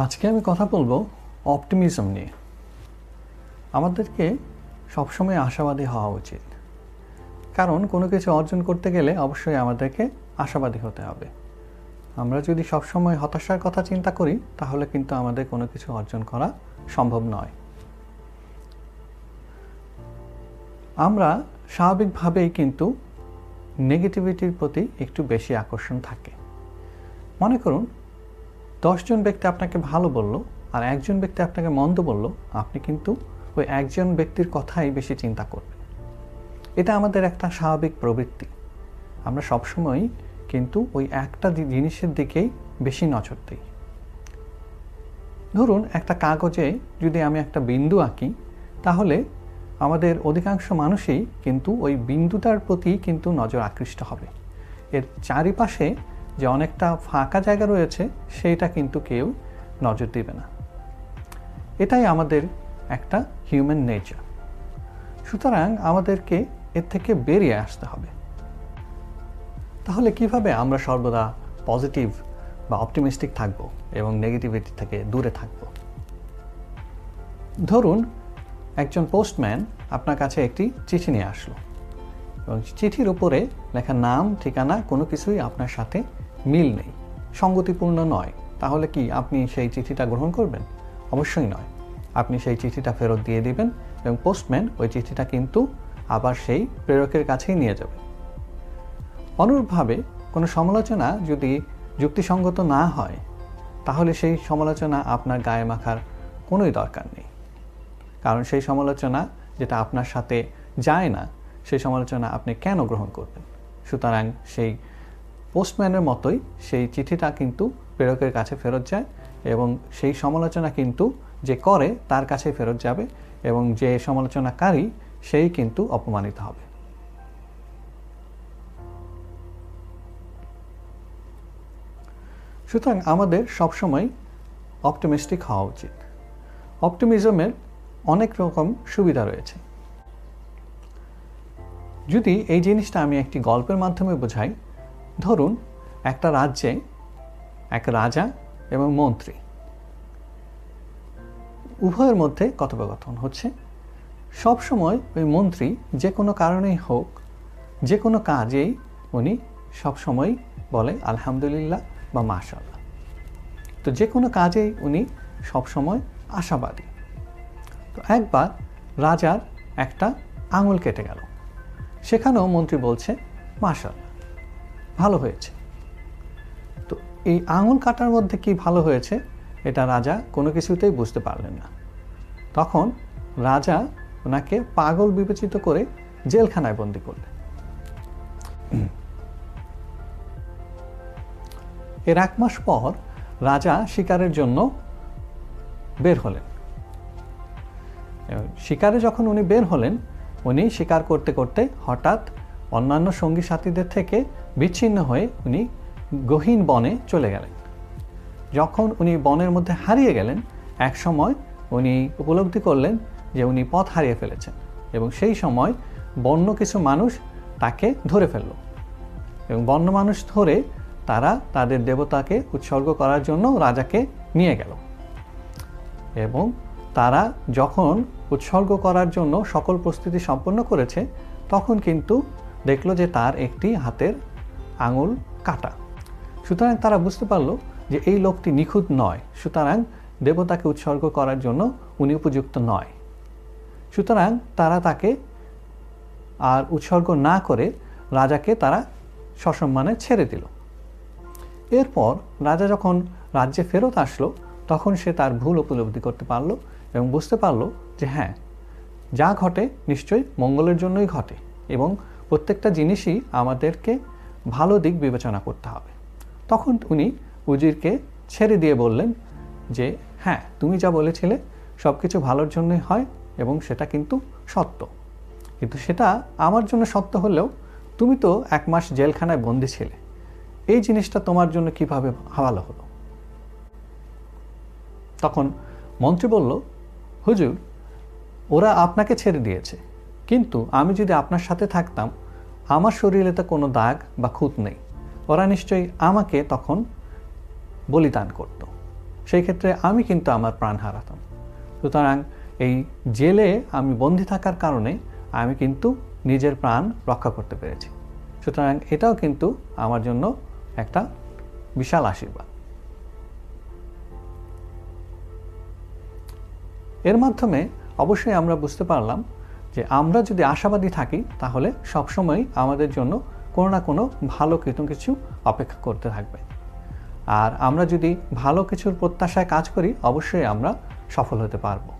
আজকে আমি কথা বলব অপটিমিজম নিয়ে। আমাদেরকে সবসময় আশাবাদী হওয়া উচিত। কারণ কোনো কিছু অর্জন করতে গেলে অবশ্যই আমাদেরকে আশাবাদী হতে হবে। আমরা যদি সবসময় হতাশার কথা চিন্তা করি, তাহলে কিন্তু আমাদের কোনো কিছু অর্জন করা সম্ভব নয়। আমরা স্বাভাবিকভাবেই কিন্তু নেগেটিভিটির প্রতি একটু বেশি আকর্ষণ থাকে। মনে করুন দশজন ব্যক্তি আপনাকে ভালো বলল আর একজন ব্যক্তি আপনাকে মন্দ বলল, আপনি কিন্তু ওই একজন ব্যক্তির কথাই বেশি চিন্তা করবেন। এটা আমাদের একটা স্বাভাবিক প্রবৃত্তি। আমরা সবসময় কিন্তু ওই একটা জিনিসের দিকেই বেশি নজর দিই। ধরুন একটা কাগজে যদি আমি একটা বিন্দু আঁকি, তাহলে আমাদের অধিকাংশ মানুষই কিন্তু ওই বিন্দুটার প্রতি কিন্তু নজর আকৃষ্ট হবে। এর চারিপাশে যে অনেকটা ফাঁকা জায়গা রয়েছে, সেইটা কিন্তু কেউ নজর দিবে না। এটাই আমাদের একটা হিউম্যান নেচার সুতরাং আমাদেরকে এর থেকে বেরিয়ে আসতে হবে। তাহলে কীভাবে আমরা সর্বদা পজিটিভ বা অপটিমিস্টিক থাকব এবং নেগেটিভিটি থেকে দূরে থাকব? ধরুন, একজন পোস্টম্যান আপনার কাছে একটি চিঠি নিয়ে আসলো। এবং চিঠির উপরে লেখা নাম, ঠিকানা কোনো কিছুই আপনার সাথে মিল নেই। সঙ্গতিপূর্ণ নয়। তাহলে কি আপনি সেই চিঠিটা গ্রহণ করবেন? অবশ্যই নয়। আপনি সেই চিঠিটা ফেরত দিয়ে দিবেন এবং পোস্টম্যান ওই চিঠিটা কিন্তু আবার সেই প্রেরকের কাছেই নিয়ে যাবে। অনুরূপভাবে কোনো সমালোচনা যদি যুক্তিসঙ্গত না হয়, তাহলে সেই সমালোচনা আপনার গায়ে মাখার কোনোই দরকার নেই। কারণ সেই সমালোচনা যেটা আপনার সাথে যায় না সেই সমালোচনা আপনি কেন গ্রহণ করবেন? সুতরাং সেই পোস্টম্যানের মতোই সেই চিঠিটা কিন্তু প্রেরকের কাছে ফেরত যায় এবং সেই সমালোচনা কিন্তু যে করে তার কাছে ফেরত যাবে এবং যে সমালোচনাকারী সেই কিন্তু অপমানিত হবে। সুতরাং আমাদের সবসময় অপটিমিস্টিক হওয়া উচিত। অপটিমিজমের অনেক রকম সুবিধা রয়েছে। যদি এই জিনিসটা আমি একটি গল্পের মাধ্যমে বোঝাই, ধরুন একটা রাজ্যে এক রাজা এবং মন্ত্রী। উভয়ের মধ্যে কথোপকথন হচ্ছে। সব সময় ওই মন্ত্রী যে কোনো কারণেই হোক, যে কোনো কাজেই উনি সব সময় বলে আলহামদুলিল্লাহ বা মাশাল্লাহ তো যে কোনো কাজেই উনি সবসময় আশাবাদী। তো একবার রাজার একটা আঙুল কেটে গেল। সেখানেও মন্ত্রী বলছে মাশাল্লাহ ভালো হয়েছে। তো এই আঙুল কাটার মধ্যে কি ভালো হয়েছে, এটা রাজা কোনো কিছুতেই বুঝতে পারলেন না। তখন রাজা ওনাকে পাগল বিবেচিত করে জেলখানায় বন্দি করলেন। এর এক মাস পর রাজা শিকারের জন্য বের হলেন। শিকারে যখন উনি বের হলেন উনি শিকার করতে করতে হঠাৎ অন্যান্য সঙ্গী সাথীদের থেকে বিচ্ছিন্ন হয়ে উনি গহীন বনে চলে গেলেন। যখন উনি বনের মধ্যে হারিয়ে গেলেন, এক সময় উনি উপলব্ধি করলেন যে উনি পথ হারিয়ে ফেলেছেন এবং সেই সময় বন্য কিছু মানুষ তাকে ধরে ফেলল এবং বন্য মানুষ ধরে তারা তাদের দেবতাকে উৎসর্গ করার জন্য রাজাকে নিয়ে গেল এবং তারা যখন উৎসর্গ করার জন্য সকল প্রস্তুতি সম্পন্ন করেছে, তখন কিন্তু দেখল যে তার একটি হাতের আঙুল কাটা। সুতরাং তারা বুঝতে পারল যে এই লোকটি নিখুঁত নয়, সুতরাং দেবতাকে উৎসর্গ করার জন্য উনি উপযুক্ত নয়। সুতরাং তারা তাকে আর উৎসর্গ না করে রাজাকে তারা সসম্মানে ছেড়ে দিল। এরপর রাজা যখন রাজ্যে ফেরত আসলো, তখন সে তার ভুল উপলব্ধি করতে পারল এবং বুঝতে পারল যে হ্যাঁ যা ঘটে নিশ্চয়ই মঙ্গলের জন্যই ঘটে এবং প্রত্যেকটা জিনিসই আমাদেরকে ভালো দিক বিবেচনা করতে হবে। তখন উনি উজিরকে ছেড়ে দিয়ে বললেন যে হ্যাঁ তুমি যা বলেছিলে সব কিছু ভালোর জন্যই হয় এবং সেটা কিন্তু সত্য। কিন্তু সেটা আমার জন্য সত্য হলেও তুমি তো এক মাস জেলখানায় বন্দি ছিলে। এই জিনিসটা তোমার জন্য কীভাবে ভালো হলো? তখন মন্ত্রী বলল হুজুর, ওরা আপনাকে ছেড়ে দিয়েছে। কিন্তু আমি যদি আপনার সাথে থাকতাম, আমার শরীরে তো কোনো দাগ বা খুঁত নেই। ওরা নিশ্চয়ই আমাকে তখন বলিদান করত। সেই ক্ষেত্রে আমি কিন্তু আমার প্রাণ হারাতাম। সুতরাং এই জেলে আমি বন্দি থাকার কারণে আমি কিন্তু নিজের প্রাণ রক্ষা করতে পেরেছি। সুতরাং এটাও কিন্তু আমার জন্য একটা বিশাল আশীর্বাদ। এর মাধ্যমে অবশ্যই আমরা বুঝতে পারলাম যে আমরা যদি আশাবাদী থাকি, তাহলে সবসময় আমাদের জন্য কোনো না কোনো ভালো কিছু কিছু অপেক্ষা করতে থাকবে। আর আমরা যদি ভালো কিছুর প্রত্যাশায় কাজ করি, অবশ্যই আমরা সফল হতে পারব।